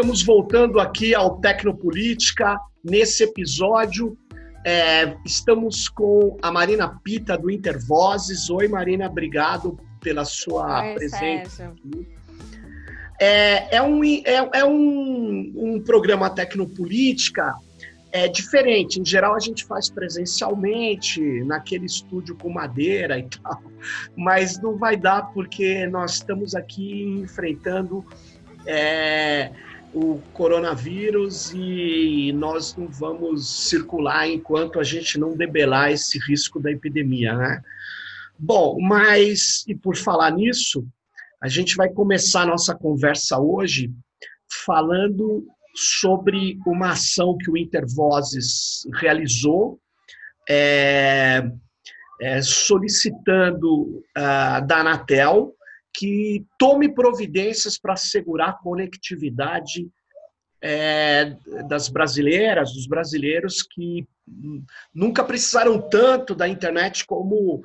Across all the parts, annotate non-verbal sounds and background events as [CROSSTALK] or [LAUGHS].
Estamos voltando aqui ao Tecnopolítica. Nesse episódio, é, estamos com a Marina Pita do Intervozes. Oi, Marina, obrigado pela sua Oi, presença. É, é, um, é, é um, um programa Tecnopolítica é diferente. Em geral, a gente faz presencialmente, naquele estúdio com madeira e tal, mas não vai dar porque nós estamos aqui enfrentando é, o coronavírus e nós não vamos circular enquanto a gente não debelar esse risco da epidemia, né? Bom, mas e por falar nisso, a gente vai começar a nossa conversa hoje falando sobre uma ação que o Intervozes realizou, é, é, solicitando uh, da Anatel que tome providências para assegurar a conectividade é, das brasileiras, dos brasileiros que nunca precisaram tanto da internet como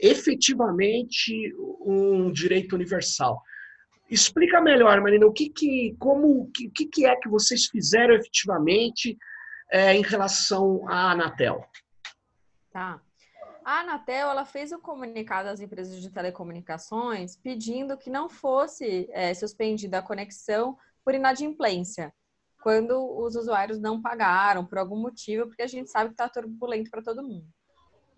efetivamente um direito universal. Explica melhor, Marina, o que, que, como, que, que é que vocês fizeram efetivamente é, em relação à Anatel? Tá. A Anatel ela fez um comunicado às empresas de telecomunicações pedindo que não fosse é, suspendida a conexão por inadimplência, quando os usuários não pagaram por algum motivo, porque a gente sabe que está turbulento para todo mundo.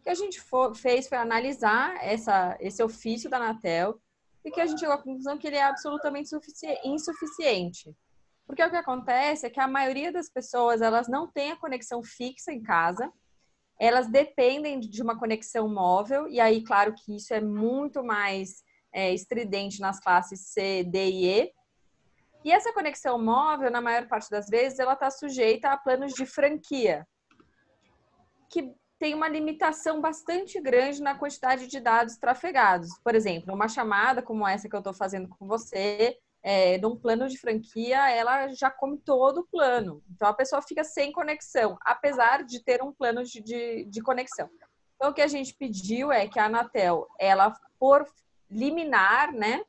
O que a gente for, fez foi analisar essa, esse ofício da Anatel e que a gente chegou à conclusão que ele é absolutamente insuficiente. Porque o que acontece é que a maioria das pessoas elas não tem a conexão fixa em casa, elas dependem de uma conexão móvel, e aí, claro que isso é muito mais é, estridente nas classes C, D e E. E essa conexão móvel, na maior parte das vezes, ela está sujeita a planos de franquia, que tem uma limitação bastante grande na quantidade de dados trafegados. Por exemplo, uma chamada como essa que eu estou fazendo com você, é, num plano de franquia, ela já come todo o plano. Então a pessoa fica sem conexão, apesar de ter um plano de, de, de conexão. Então o que a gente pediu é que a Anatel, ela por liminar, né,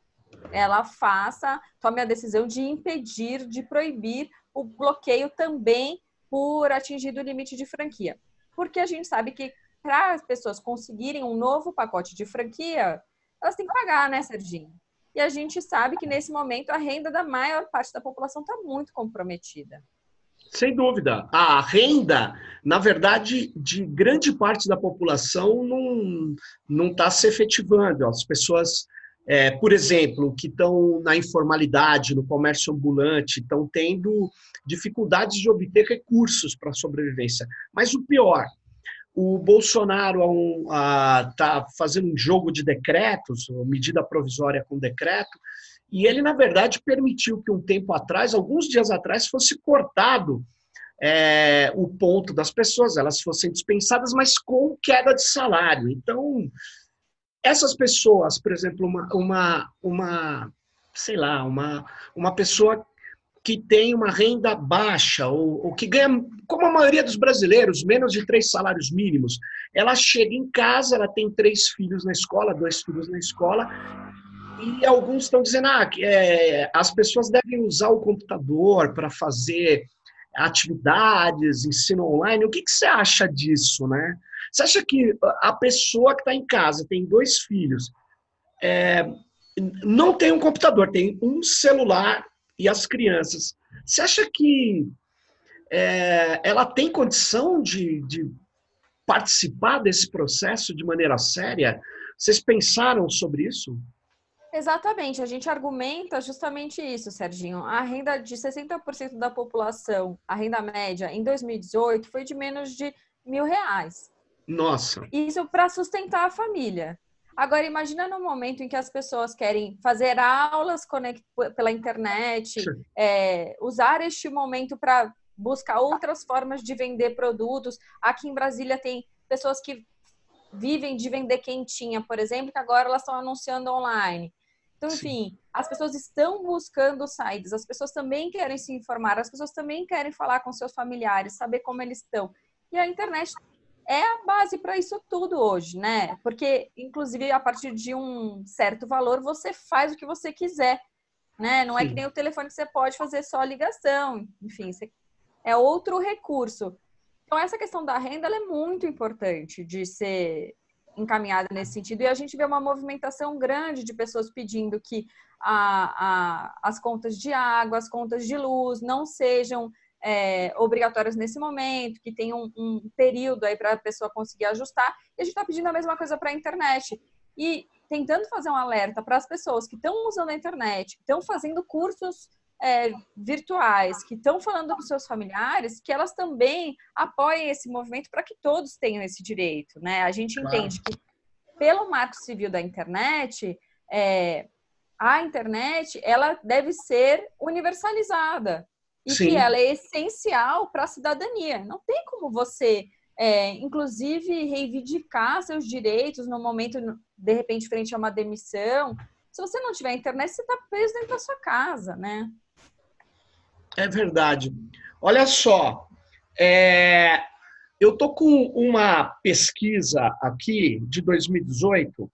ela faça, tome a decisão de impedir, de proibir o bloqueio também por atingir o limite de franquia. Porque a gente sabe que para as pessoas conseguirem um novo pacote de franquia, elas têm que pagar, né, Serginho? E a gente sabe que nesse momento a renda da maior parte da população está muito comprometida. Sem dúvida. A renda, na verdade, de grande parte da população não está se efetivando. As pessoas, é, por exemplo, que estão na informalidade, no comércio ambulante, estão tendo dificuldades de obter recursos para sobrevivência. Mas o pior, o Bolsonaro está fazendo um jogo de decretos, medida provisória com decreto, e ele, na verdade, permitiu que um tempo atrás, alguns dias atrás, fosse cortado é, o ponto das pessoas, elas fossem dispensadas, mas com queda de salário. Então, essas pessoas, por exemplo, uma, uma, uma sei lá, uma, uma pessoa que tem uma renda baixa ou, ou, que ganha, como a maioria dos brasileiros, menos de três salários mínimos, ela chega em casa, ela tem três filhos na escola, dois filhos na escola, e alguns estão dizendo ah, é, as pessoas devem usar o computador para fazer atividades, ensino online. O que, que você acha disso, né? Você acha que a pessoa que está em casa tem dois filhos, é, não tem um computador, tem um celular e as crianças. Você acha que é, ela tem condição de, de participar desse processo de maneira séria? Vocês pensaram sobre isso? Exatamente, a gente argumenta justamente isso, Serginho. A renda de 60% da população, a renda média em 2018 foi de menos de mil reais. Nossa! Isso para sustentar a família. Agora, imagina no momento em que as pessoas querem fazer aulas pela internet, é, usar este momento para buscar outras formas de vender produtos. Aqui em Brasília tem pessoas que vivem de vender quentinha, por exemplo, que agora elas estão anunciando online. Então, enfim, as pessoas estão buscando saídas, as pessoas também querem se informar, as pessoas também querem falar com seus familiares, saber como eles estão. E a internet é a base para isso tudo hoje, né? Porque, inclusive, a partir de um certo valor, você faz o que você quiser. né? Não Sim. é que nem o telefone que você pode fazer só ligação, enfim, é outro recurso. Então, essa questão da renda é muito importante de ser encaminhada nesse sentido. E a gente vê uma movimentação grande de pessoas pedindo que a, a, as contas de água, as contas de luz não sejam é, obrigatórias nesse momento, que tem um, um período aí para a pessoa conseguir ajustar. E a gente está pedindo a mesma coisa para a internet. E tentando fazer um alerta para as pessoas que estão usando a internet, que estão fazendo cursos é, virtuais, que estão falando com seus familiares, que elas também apoiem esse movimento para que todos tenham esse direito. Né? A gente claro. entende que, pelo marco civil da internet, é, a internet ela deve ser universalizada e Sim. que ela é essencial para a cidadania. Não tem como você, é, inclusive, reivindicar seus direitos no momento, de repente, frente a uma demissão. Se você não tiver internet, você está preso dentro da sua casa, né? É verdade. Olha só, é, eu tô com uma pesquisa aqui de 2018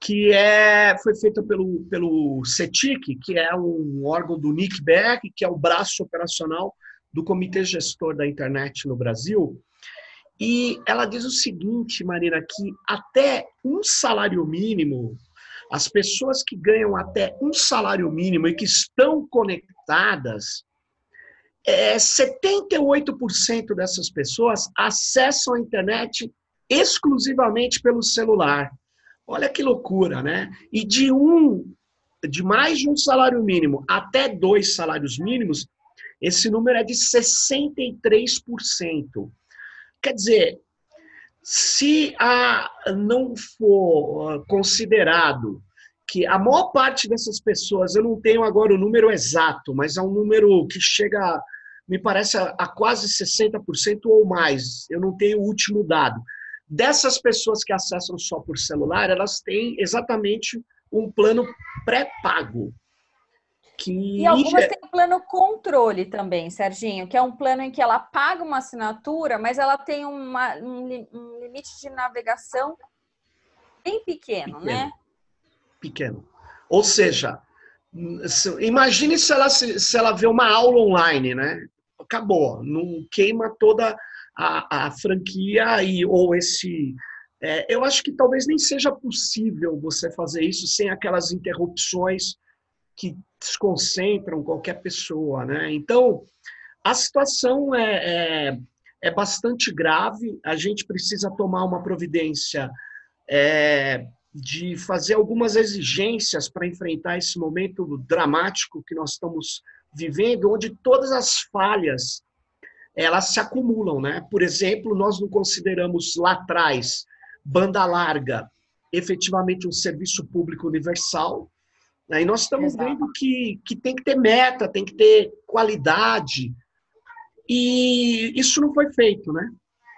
que é, foi feita pelo, pelo CETIC, que é um órgão do Nick Beck, que é o braço operacional do Comitê Gestor da Internet no Brasil. E ela diz o seguinte, Marina, que até um salário mínimo, as pessoas que ganham até um salário mínimo e que estão conectadas, é, 78% dessas pessoas acessam a internet exclusivamente pelo celular. Olha que loucura, né? E de um, de mais de um salário mínimo até dois salários mínimos, esse número é de 63%. Quer dizer, se a, não for considerado que a maior parte dessas pessoas, eu não tenho agora o número exato, mas é um número que chega, me parece, a, a quase 60% ou mais. Eu não tenho o último dado. Dessas pessoas que acessam só por celular, elas têm exatamente um plano pré-pago. Que... E algumas têm um plano controle também, Serginho, que é um plano em que ela paga uma assinatura, mas ela tem uma, um, um limite de navegação bem pequeno, pequeno, né? Pequeno. Ou seja, imagine se ela, se ela vê uma aula online, né? Acabou, não queima toda a, a franquia e, ou esse. É, eu acho que talvez nem seja possível você fazer isso sem aquelas interrupções que desconcentram qualquer pessoa, né? Então, a situação é, é, é bastante grave. A gente precisa tomar uma providência é, de fazer algumas exigências para enfrentar esse momento dramático que nós estamos vivendo, onde todas as falhas elas se acumulam, né? Por exemplo, nós não consideramos lá atrás banda larga efetivamente um serviço público universal, né? e nós estamos Exato. vendo que, que tem que ter meta, tem que ter qualidade, e isso não foi feito, né?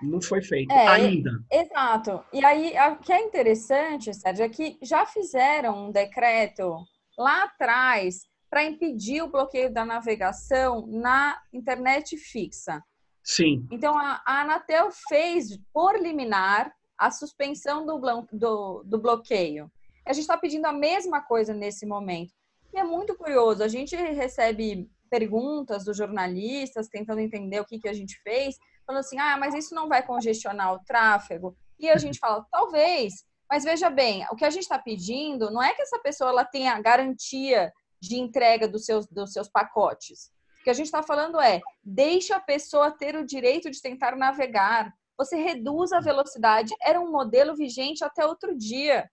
Não foi feito é, ainda. Exato. E aí, o que é interessante, Sérgio, é que já fizeram um decreto lá atrás para impedir o bloqueio da navegação na internet fixa. Sim. Então, a, a Anatel fez, por liminar, a suspensão do, do, do bloqueio. A gente está pedindo a mesma coisa nesse momento. E é muito curioso, a gente recebe perguntas dos jornalistas tentando entender o que, que a gente fez, falando assim, ah, mas isso não vai congestionar o tráfego? E a gente fala, talvez, mas veja bem, o que a gente está pedindo não é que essa pessoa ela tenha garantia de entrega dos seus, dos seus pacotes. O que a gente está falando é, deixa a pessoa ter o direito de tentar navegar. Você reduz a velocidade. Era um modelo vigente até outro dia.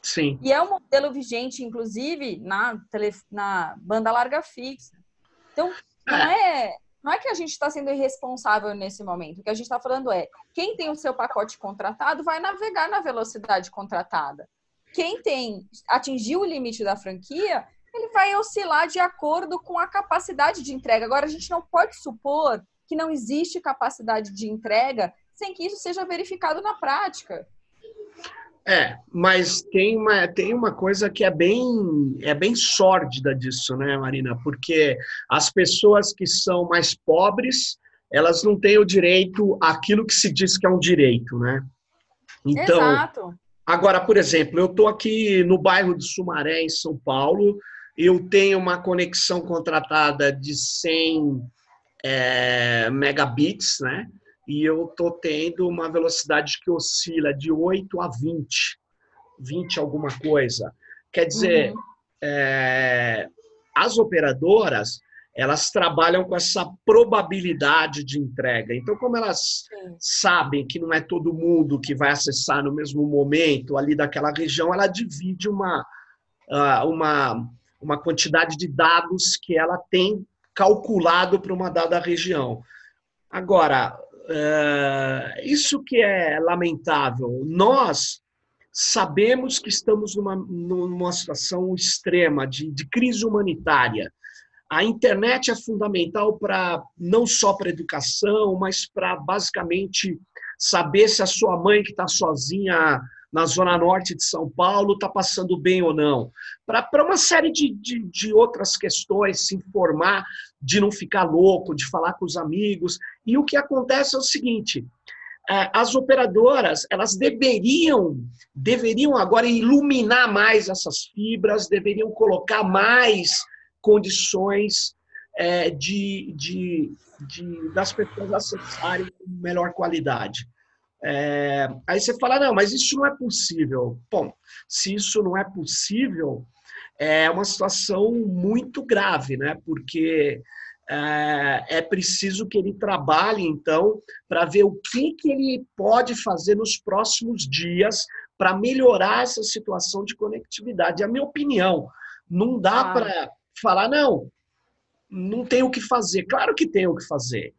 Sim. E é um modelo vigente, inclusive, na, tele, na banda larga fixa. Então, não é. é, não é que a gente está sendo irresponsável nesse momento. O que a gente está falando é: quem tem o seu pacote contratado vai navegar na velocidade contratada. Quem tem atingiu o limite da franquia ele vai oscilar de acordo com a capacidade de entrega. Agora, a gente não pode supor que não existe capacidade de entrega sem que isso seja verificado na prática. É, mas tem uma, tem uma coisa que é bem, é bem sórdida disso, né, Marina? Porque as pessoas que são mais pobres, elas não têm o direito àquilo que se diz que é um direito, né? Então, Exato. agora, por exemplo, eu estou aqui no bairro de Sumaré, em São Paulo, eu tenho uma conexão contratada de 100 é, megabits, né? E eu estou tendo uma velocidade que oscila de 8 a 20, 20 alguma coisa. Quer dizer, uhum. é, as operadoras elas trabalham com essa probabilidade de entrega. Então, como elas Sim. sabem que não é todo mundo que vai acessar no mesmo momento ali daquela região, ela divide uma, ah, uma, uma quantidade de dados que ela tem calculado para uma dada região. Agora, eh, isso que é lamentável, nós sabemos que estamos numa, numa situação extrema de, de crise humanitária a internet é fundamental para não só para educação, mas para basicamente saber se a sua mãe que está sozinha na zona norte de São Paulo está passando bem ou não. Para uma série de, de, de, outras questões, se informar, de não ficar louco, de falar com os amigos. E o que acontece é o seguinte: é, as operadoras elas deveriam deveriam agora iluminar mais essas fibras, deveriam colocar mais condições é, de, de, de, das pessoas acessarem com melhor qualidade. É, aí você fala, não, mas isso não é possível. Bom, se isso não é possível, é uma situação muito grave, né? Porque é, é preciso que ele trabalhe, então, para ver o que, que ele pode fazer nos próximos dias para melhorar essa situação de conectividade. É a minha opinião. Não dá ah. para falar, não, não tem o que fazer. Claro que tem o que fazer.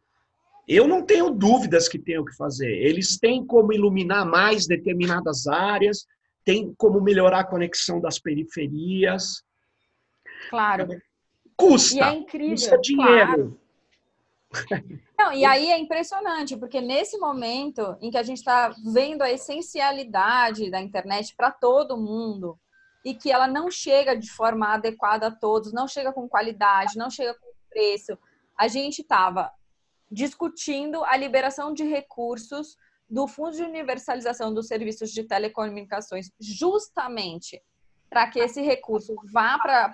Eu não tenho dúvidas que tem o que fazer. Eles têm como iluminar mais determinadas áreas, tem como melhorar a conexão das periferias. Claro. Custa. E é incrível. Custa dinheiro. Claro. [LAUGHS] Não, e aí é impressionante, porque nesse momento em que a gente está vendo a essencialidade da internet para todo mundo, e que ela não chega de forma adequada a todos, não chega com qualidade, não chega com preço. A gente estava discutindo a liberação de recursos do Fundo de Universalização dos Serviços de Telecomunicações, justamente para que esse recurso vá para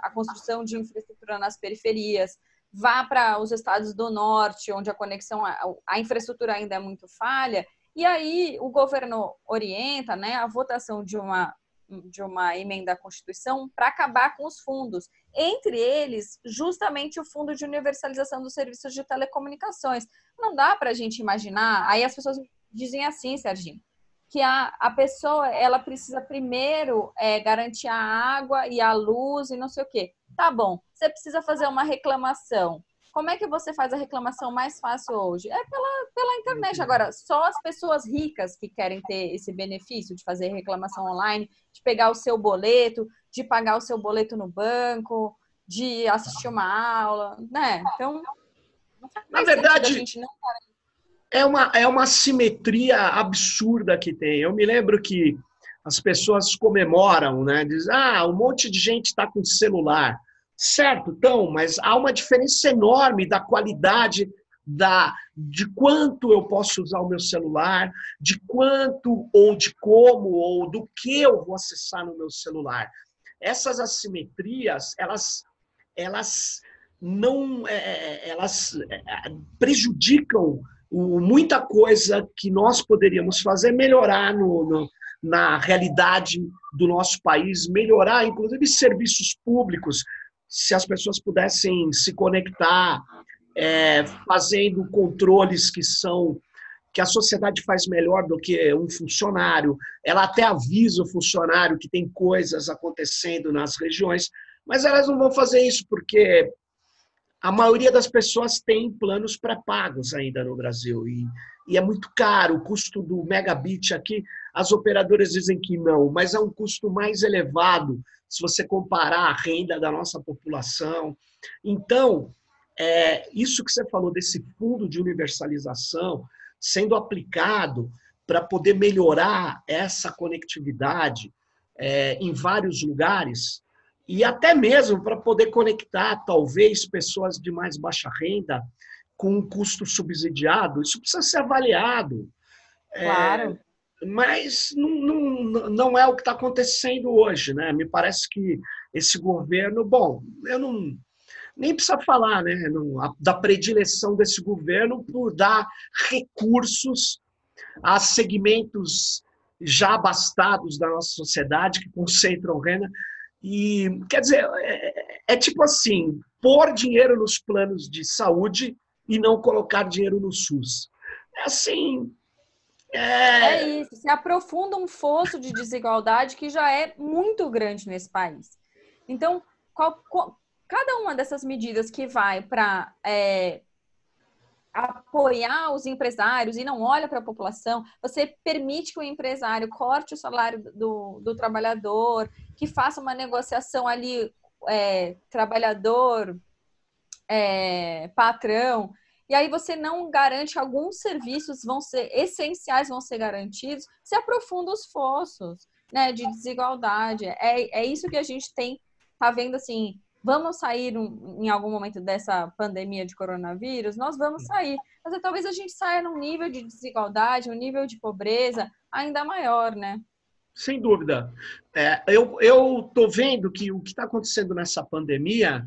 a construção de infraestrutura nas periferias, vá para os estados do norte, onde a conexão, a infraestrutura ainda é muito falha, e aí o governo orienta né, a votação de uma de uma emenda à Constituição para acabar com os fundos, entre eles justamente o Fundo de Universalização dos Serviços de Telecomunicações. Não dá para a gente imaginar, aí as pessoas dizem assim, Serginho, que a, a pessoa ela precisa primeiro é, garantir a água e a luz e não sei o quê. Tá bom, você precisa fazer uma reclamação. Como é que você faz a reclamação mais fácil hoje? É pela, pela internet. Agora, só as pessoas ricas que querem ter esse benefício de fazer reclamação online, de pegar o seu boleto, de pagar o seu boleto no banco, de assistir uma aula, né? Então, na verdade, não... é uma é uma simetria absurda que tem. Eu me lembro que as pessoas comemoram, né? Diz, ah, um monte de gente está com celular. Certo, então, mas há uma diferença enorme da qualidade da, de quanto eu posso usar o meu celular, de quanto ou de como ou do que eu vou acessar no meu celular. Essas assimetrias, elas, elas não, é, é elas é, prejudicam muita coisa que nós poderíamos fazer, melhorar no, no, na realidade do nosso país, melhorar, inclusive, serviços públicos, se as pessoas pudessem se conectar, é, fazendo controles que são que a sociedade faz melhor do que um funcionário. Ela até avisa o funcionário que tem coisas acontecendo nas regiões, mas elas não vão fazer isso porque a maioria das pessoas tem planos pré-pagos ainda no Brasil e, e é muito caro. O custo do megabit aqui, as operadoras dizem que não, mas é um custo mais elevado se você comparar a renda da nossa população. Então, é, isso que você falou desse fundo de universalização sendo aplicado para poder melhorar essa conectividade é, em vários lugares e até mesmo para poder conectar, talvez, pessoas de mais baixa renda com um custo subsidiado, isso precisa ser avaliado. É, claro. É, mas não, não, não é o que está acontecendo hoje. Né? Me parece que esse governo, bom, eu não nem precisa falar, né, da predileção desse governo por dar recursos a segmentos já abastados da nossa sociedade que concentram renda e quer dizer é, é tipo assim pôr dinheiro nos planos de saúde e não colocar dinheiro no SUS é assim é... é isso, se aprofunda um fosso de desigualdade que já é muito grande nesse país. Então, qual, qual, cada uma dessas medidas que vai para é, apoiar os empresários e não olha para a população, você permite que o empresário corte o salário do, do trabalhador, que faça uma negociação ali, é, trabalhador, é, patrão, e aí você não garante alguns serviços vão ser essenciais, vão ser garantidos, você aprofunda os fossos né, de desigualdade. É, é isso que a gente tem, tá vendo assim, vamos sair um, em algum momento dessa pandemia de coronavírus? Nós vamos sair. Mas talvez a gente saia num nível de desigualdade, um nível de pobreza ainda maior, né? Sem dúvida. É, eu estou vendo que o que está acontecendo nessa pandemia,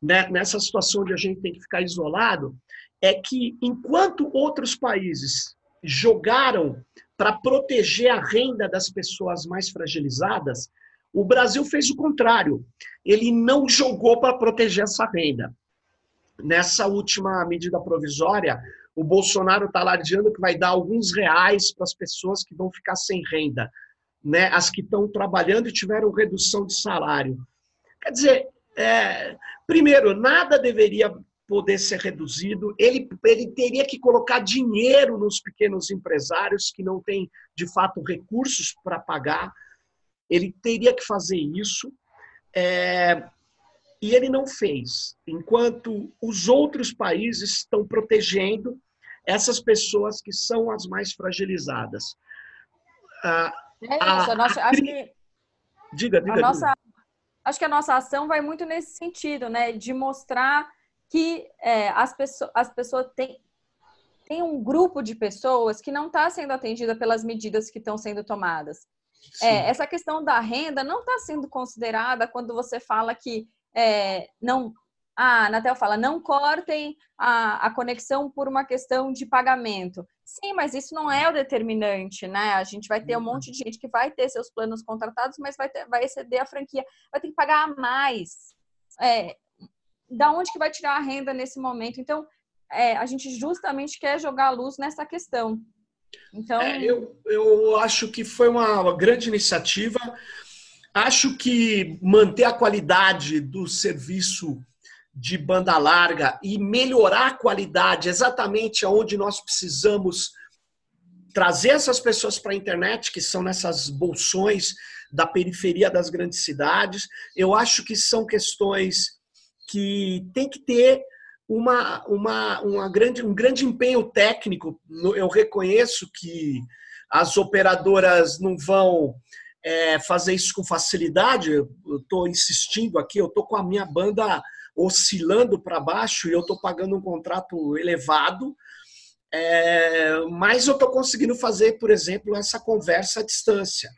né, nessa situação onde a gente tem que ficar isolado, é que enquanto outros países jogaram para proteger a renda das pessoas mais fragilizadas, o Brasil fez o contrário. Ele não jogou para proteger essa renda. Nessa última medida provisória, o Bolsonaro está alardeando que vai dar alguns reais para as pessoas que vão ficar sem renda, né? as que estão trabalhando e tiveram redução de salário. Quer dizer, é, primeiro, nada deveria poder ser reduzido, ele, ele teria que colocar dinheiro nos pequenos empresários que não têm, de fato, recursos para pagar, ele teria que fazer isso, é, e ele não fez, enquanto os outros países estão protegendo essas pessoas que são as mais fragilizadas. É isso, a, nossa, acho que diga, diga, a nossa, acho que a nossa ação vai muito nesse sentido, né, de mostrar que é, as, pessoas, as pessoas têm, tem um grupo de pessoas que não está sendo atendida pelas medidas que estão sendo tomadas. É, essa questão da renda não está sendo considerada quando você fala que é, não. A Anatel fala, não cortem a, a conexão por uma questão de pagamento. Sim, mas isso não é o determinante, né? A gente vai ter um uhum. monte de gente que vai ter seus planos contratados, mas vai, ter, vai exceder a franquia, vai ter que pagar mais. É, da onde que vai tirar a renda nesse momento? Então, é, a gente justamente quer jogar a luz nessa questão. Então, é, eu, eu acho que foi uma grande iniciativa. Acho que manter a qualidade do serviço de banda larga e melhorar a qualidade exatamente aonde nós precisamos trazer essas pessoas para a internet, que são nessas bolsões da periferia das grandes cidades. Eu acho que são questões que tem que ter uma, uma, uma grande, um grande empenho técnico. Eu reconheço que as operadoras não vão é, fazer isso com facilidade. Eu estou insistindo aqui, eu estou com a minha banda oscilando para baixo e eu estou pagando um contrato elevado. É, mas eu estou conseguindo fazer, por exemplo, essa conversa à distância.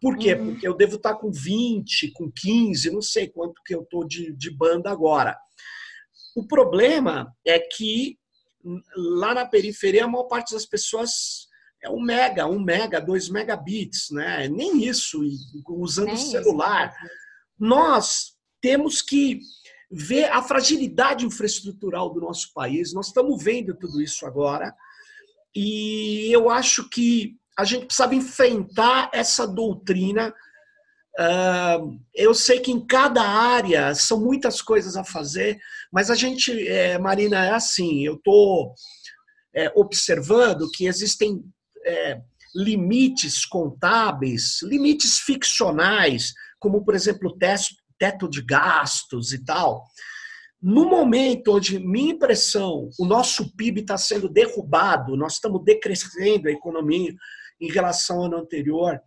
Por quê? Uhum. Porque eu devo estar com 20, com 15, não sei quanto que eu estou de, de banda agora. O problema é que lá na periferia a maior parte das pessoas é um mega, um mega, dois megabits, né? Nem isso, usando o celular. Isso. Nós temos que ver a fragilidade infraestrutural do nosso país. Nós estamos vendo tudo isso agora. E eu acho que a gente precisava enfrentar essa doutrina. Uh, eu sei que em cada área são muitas coisas a fazer, mas a gente, é, Marina, é assim: eu estou é, observando que existem é, limites contábeis, limites ficcionais, como, por exemplo, teto de gastos e tal. No momento onde, minha impressão, o nosso PIB está sendo derrubado, nós estamos decrescendo a economia, em relação ao ano anterior.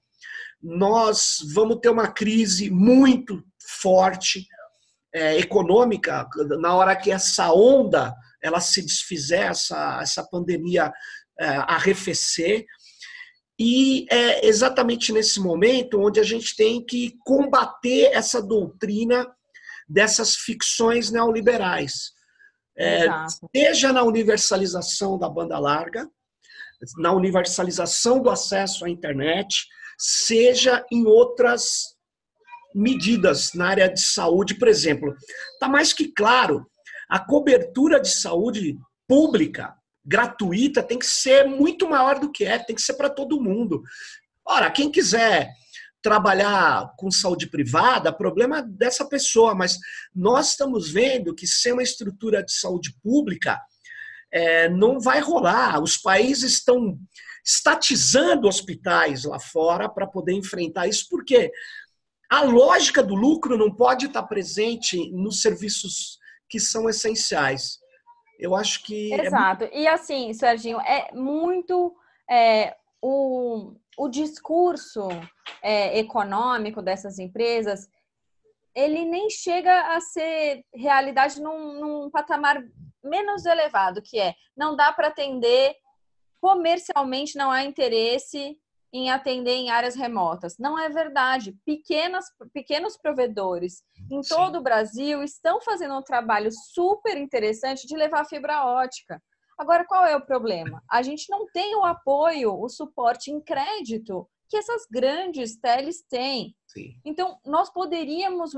Nós vamos ter uma crise muito forte é, econômica na hora que essa onda ela se desfizer, essa, essa pandemia é, arrefecer. E é exatamente nesse momento onde a gente tem que combater essa doutrina dessas ficções neoliberais. É, seja na universalização da banda larga, na universalização do acesso à internet, seja em outras medidas na área de saúde, por exemplo. Está mais que claro, a cobertura de saúde pública, gratuita, tem que ser muito maior do que é, tem que ser para todo mundo. Ora, quem quiser trabalhar com saúde privada, problema dessa pessoa, mas nós estamos vendo que sem uma estrutura de saúde pública, é, não vai rolar. Os países estão estatizando hospitais lá fora para poder enfrentar isso, porque a lógica do lucro não pode estar presente nos serviços que são essenciais. Eu acho que. Exato. É... E assim, Serginho, é muito. É, o, o discurso é, econômico dessas empresas, ele nem chega a ser realidade num, num patamar menos elevado, que é não dá para atender comercialmente, não há interesse em atender em áreas remotas. Não é verdade. Pequenas, pequenos provedores em Sim. todo o Brasil estão fazendo um trabalho super interessante de levar fibra ótica. Agora, qual é o problema? A gente não tem o apoio, o suporte em crédito que essas grandes teles têm. Sim. Então, nós poderíamos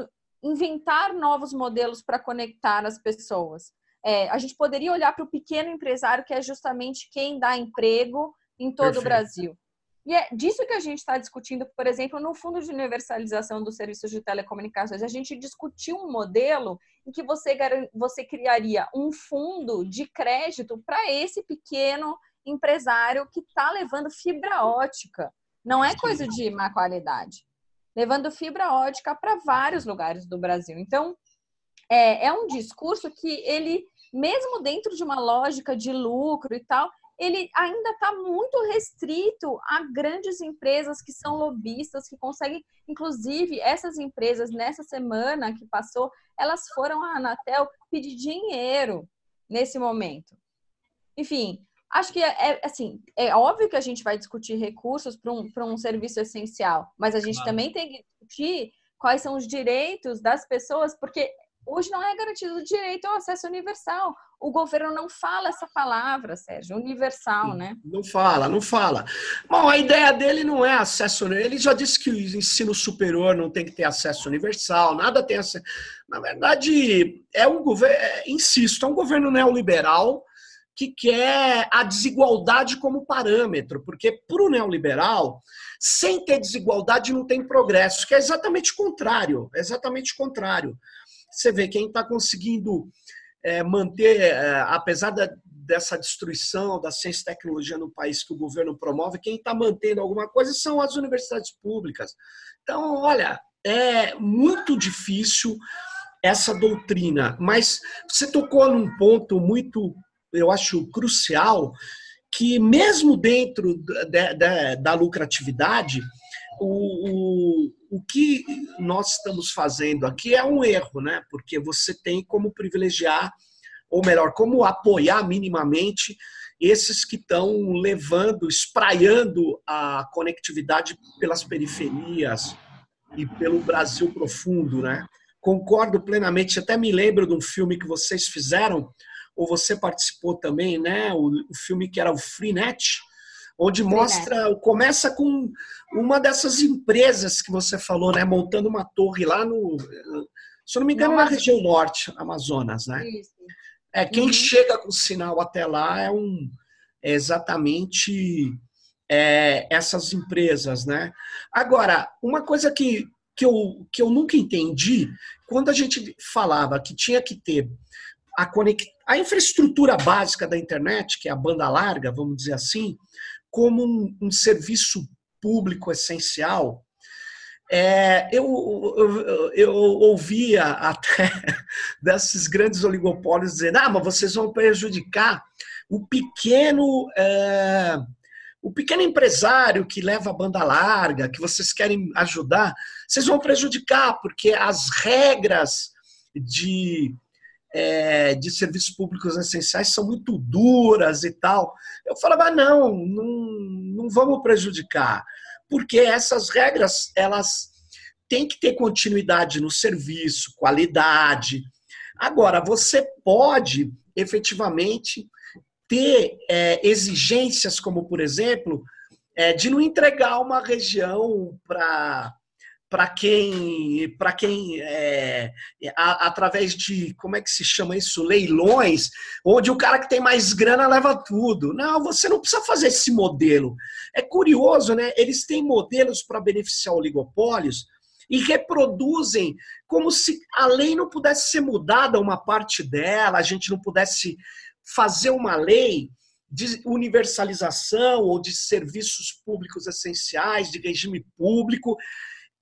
inventar novos modelos para conectar as pessoas. É, a gente poderia olhar para o pequeno empresário, que é justamente quem dá emprego em todo Perfeito. o Brasil. E é disso que a gente está discutindo, por exemplo, no Fundo de Universalização dos Serviços de Telecomunicações. A gente discutiu um modelo em que você, você criaria um fundo de crédito para esse pequeno empresário que está levando fibra ótica. Não é coisa de má qualidade. Levando fibra ótica para vários lugares do Brasil. Então, é, é um discurso que ele, mesmo dentro de uma lógica de lucro e tal, ele ainda está muito restrito a grandes empresas que são lobistas, que conseguem, inclusive, essas empresas, nessa semana que passou, elas foram à Anatel pedir dinheiro nesse momento. Enfim, acho que é, é assim, é óbvio que a gente vai discutir recursos para um, um serviço essencial, mas a gente claro. também tem que discutir quais são os direitos das pessoas, porque hoje não é garantido o direito ao acesso universal. O governo não fala essa palavra, Sérgio, universal, né? Não fala, não fala. Bom, a ideia dele não é acesso. Ele já disse que o ensino superior não tem que ter acesso universal, nada tem acesso. Na verdade, é um governo, é, insisto, é um governo neoliberal que quer a desigualdade como parâmetro, porque para o neoliberal, sem ter desigualdade não tem progresso, que é exatamente o contrário, é exatamente o contrário. Você vê quem está conseguindo é, manter, é, apesar da, dessa destruição da ciência e tecnologia no país que o governo promove, quem está mantendo alguma coisa são as universidades públicas. Então, olha, é muito difícil essa doutrina, mas você tocou num ponto muito, eu acho, crucial, que mesmo dentro da, da, da lucratividade, o, o, o que nós estamos fazendo aqui é um erro, né? Porque você tem como privilegiar, ou melhor, como apoiar minimamente esses que estão levando, espraiando a conectividade pelas periferias e pelo Brasil profundo, né? Concordo plenamente, até me lembro de um filme que vocês fizeram, ou você participou também, né? O, filme que era o Freenet, onde mostra, começa com uma dessas empresas que você falou, né, montando uma torre lá no, se eu não me engano, na região norte, Amazonas, né? Isso. É quem uhum. chega com o sinal até lá é um é exatamente é, essas empresas, né? Agora, uma coisa que que eu, que eu nunca entendi, quando a gente falava que tinha que ter a, conect... a infraestrutura básica da internet, que é a banda larga, vamos dizer assim, como um, um serviço público essencial, é, eu, eu, eu, ouvia até [LAUGHS] desses grandes oligopólios dizendo: ah, mas vocês vão prejudicar o pequeno. É, o pequeno empresário que leva a banda larga, que vocês querem ajudar, vocês vão prejudicar, porque as regras de é, de serviços públicos essenciais são muito duras e tal. Eu falava, não, não, não vamos prejudicar, porque essas regras elas têm que ter continuidade no serviço, qualidade. Agora, você pode efetivamente ter é, exigências, como por exemplo, é, de não entregar uma região para para quem para quem é, a, através de como é que se chama isso? Leilões onde o cara que tem mais grana leva tudo. Não você não precisa fazer esse modelo. É curioso né? Eles têm modelos para beneficiar oligopólios e reproduzem como se a lei não pudesse ser mudada uma parte dela a gente não pudesse fazer uma lei de universalização ou de serviços públicos essenciais, de regime público,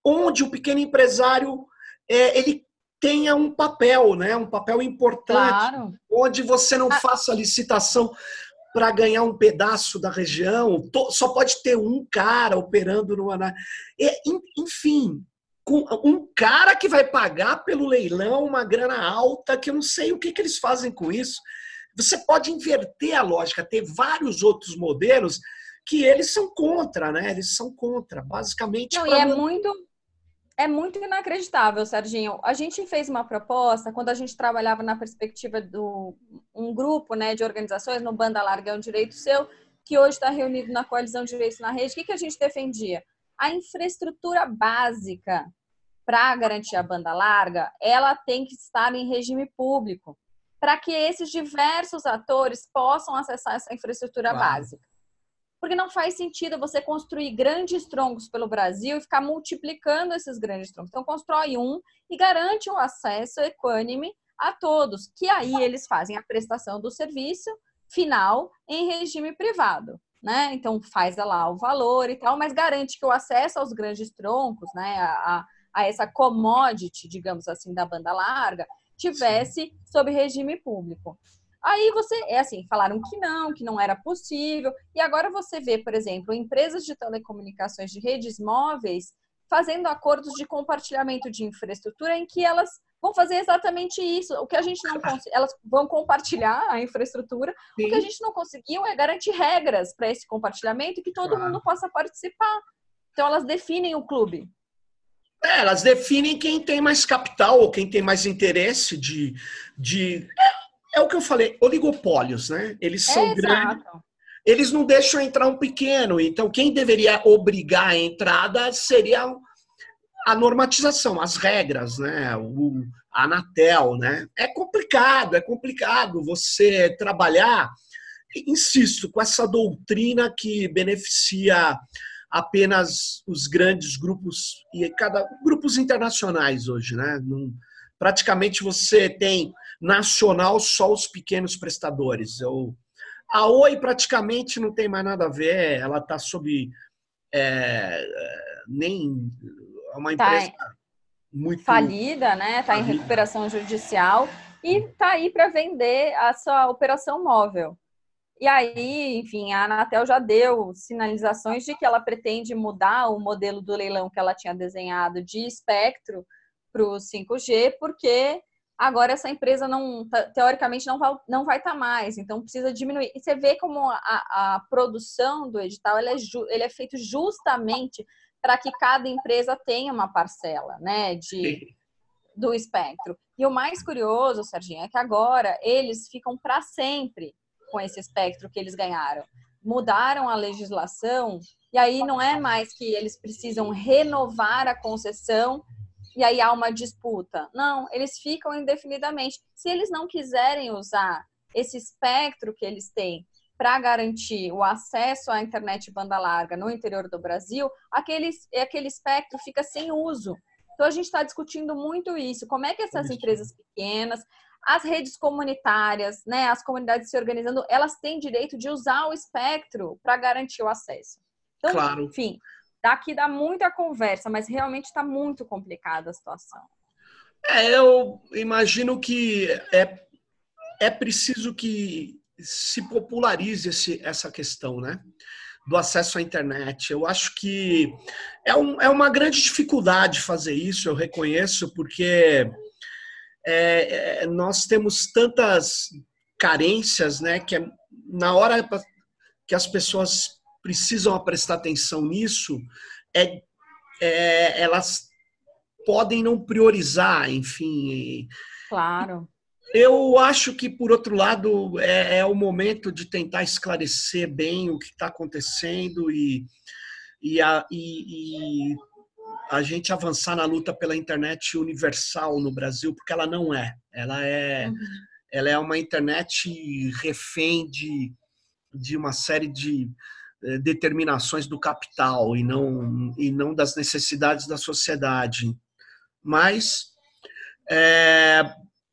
onde o pequeno empresário é, ele tenha um papel, né? um papel importante, claro. onde você não ah. faça licitação para ganhar um pedaço da região, só pode ter um cara operando no enfim, um cara que vai pagar pelo leilão uma grana alta, que eu não sei o que, que eles fazem com isso. Você pode inverter a lógica, ter vários outros modelos que eles são contra, né? Eles são contra, basicamente. Não, e é muito é muito inacreditável, Serginho. A gente fez uma proposta quando a gente trabalhava na perspectiva do um grupo, né, de organizações no Banda Larga é um direito seu, que hoje está reunido na coalizão Direitos na Rede. O que, que a gente defendia? A infraestrutura básica para garantir a banda larga, ela tem que estar em regime público para que esses diversos atores possam acessar essa infraestrutura claro. básica. Porque não faz sentido você construir grandes troncos pelo Brasil e ficar multiplicando esses grandes troncos. Então, constrói um e garante o acesso equânime a todos, que aí eles fazem a prestação do serviço final em regime privado. Né? Então, faz lá o valor e tal, mas garante que o acesso aos grandes troncos, né, a, a essa commodity, digamos assim, da banda larga, tivesse sob regime público. Aí você, é assim, falaram que não, que não era possível. E agora você vê, por exemplo, empresas de telecomunicações de redes móveis fazendo acordos de compartilhamento de infraestrutura em que elas vão fazer exatamente isso. O que a gente não elas vão compartilhar a infraestrutura. Sim. O que a gente não conseguiu é garantir regras para esse compartilhamento e que todo claro. mundo possa participar. Então elas definem o clube. É, elas definem quem tem mais capital ou quem tem mais interesse de. de é, o que eu falei, oligopólios, né? Eles são é, grandes. Eles não deixam entrar um pequeno. Então, quem deveria obrigar a entrada seria a normatização, as regras, né? O, a Anatel, né? É complicado, é complicado você trabalhar, insisto, com essa doutrina que beneficia apenas os grandes grupos e cada grupos internacionais hoje, né? Num, praticamente você tem nacional só os pequenos prestadores. Eu, a Oi praticamente não tem mais nada a ver, ela está sob é, nem é uma tá empresa tá muito falida, né? Está em recuperação judicial e está aí para vender a sua operação móvel. E aí, enfim, a Anatel já deu sinalizações de que ela pretende mudar o modelo do leilão que ela tinha desenhado de espectro para o 5G, porque agora essa empresa não teoricamente não vai, não vai estar tá mais, então precisa diminuir. E você vê como a, a produção do edital ele é, ele é feito justamente para que cada empresa tenha uma parcela né, de, do espectro. E o mais curioso, Serginho, é que agora eles ficam para sempre com esse espectro que eles ganharam. Mudaram a legislação e aí não é mais que eles precisam renovar a concessão e aí há uma disputa. Não, eles ficam indefinidamente. Se eles não quiserem usar esse espectro que eles têm para garantir o acesso à internet banda larga no interior do Brasil, aquele, aquele espectro fica sem uso. Então a gente está discutindo muito isso. Como é que essas empresas pequenas, as redes comunitárias, né, as comunidades se organizando, elas têm direito de usar o espectro para garantir o acesso. Então, claro. enfim, daqui dá muita conversa, mas realmente está muito complicada a situação. É, eu imagino que é, é preciso que se popularize esse, essa questão, né? Do acesso à internet. Eu acho que é, um, é uma grande dificuldade fazer isso, eu reconheço, porque é, é, nós temos tantas carências, né, que é, na hora que as pessoas precisam prestar atenção nisso é, é elas podem não priorizar, enfim. Claro. Eu acho que, por outro lado, é, é o momento de tentar esclarecer bem o que está acontecendo e, e, a, e, e a gente avançar na luta pela internet universal no Brasil, porque ela não é. Ela é, uhum. ela é uma internet refém de, de uma série de determinações do capital e não, e não das necessidades da sociedade. Mas, é,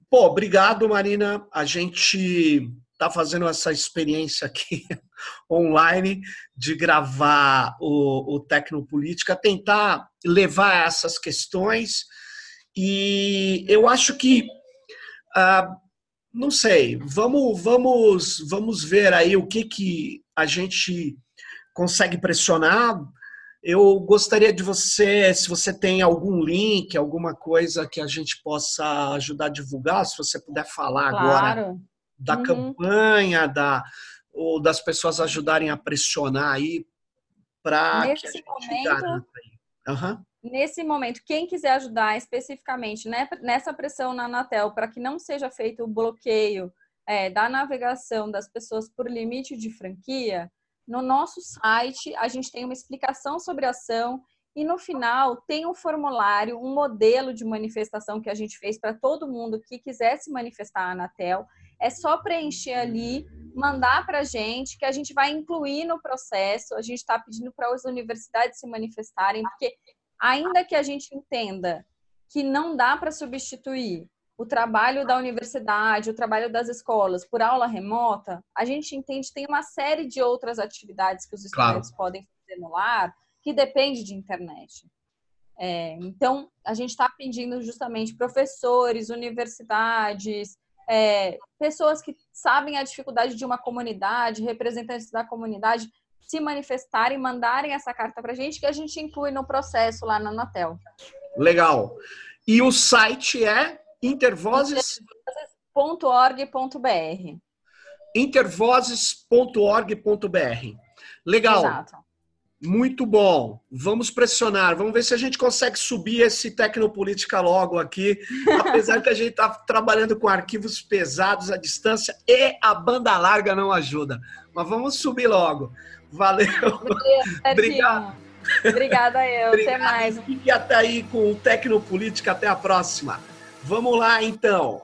pô, obrigado, Marina. A gente está fazendo essa experiência aqui [LAUGHS] online de gravar o, o Tecnopolítica, tentar levar essas questões. E eu acho que, ah, não sei, vamos, vamos, vamos ver aí o que, que a gente consegue pressionar. Eu gostaria de você, se você tem algum link, alguma coisa que a gente possa ajudar a divulgar, se você puder falar claro. agora da uhum. campanha, da, ou das pessoas ajudarem a pressionar aí para que a gente momento, uhum. Nesse momento, quem quiser ajudar especificamente né, nessa pressão na Anatel para que não seja feito o bloqueio é, da navegação das pessoas por limite de franquia, no nosso site, a gente tem uma explicação sobre a ação e no final tem um formulário, um modelo de manifestação que a gente fez para todo mundo que quisesse manifestar a Anatel. É só preencher ali, mandar para a gente, que a gente vai incluir no processo. A gente está pedindo para as universidades se manifestarem, porque ainda que a gente entenda que não dá para substituir o trabalho da universidade, o trabalho das escolas por aula remota, a gente entende que tem uma série de outras atividades que os estudantes claro. podem fazer no lar que depende de internet. É, então, a gente está pedindo justamente professores, universidades, é, pessoas que sabem a dificuldade de uma comunidade, representantes da comunidade, se manifestarem, mandarem essa carta para a gente, que a gente inclui no processo lá na Anatel. Legal. E o site é intervozes.org.br. Intervozes.org.br. Legal. Exato. Muito bom. Vamos pressionar. Vamos ver se a gente consegue subir esse Tecnopolítica logo aqui. [LAUGHS] Apesar que a gente está trabalhando com arquivos pesados à distância e a banda larga não ajuda. Mas vamos subir logo. Valeu. Obrigado. Obrigada eu. Obrigado. Até mais. Fique até aí com o Tecnopolítica. Até a próxima. Vamos lá, então.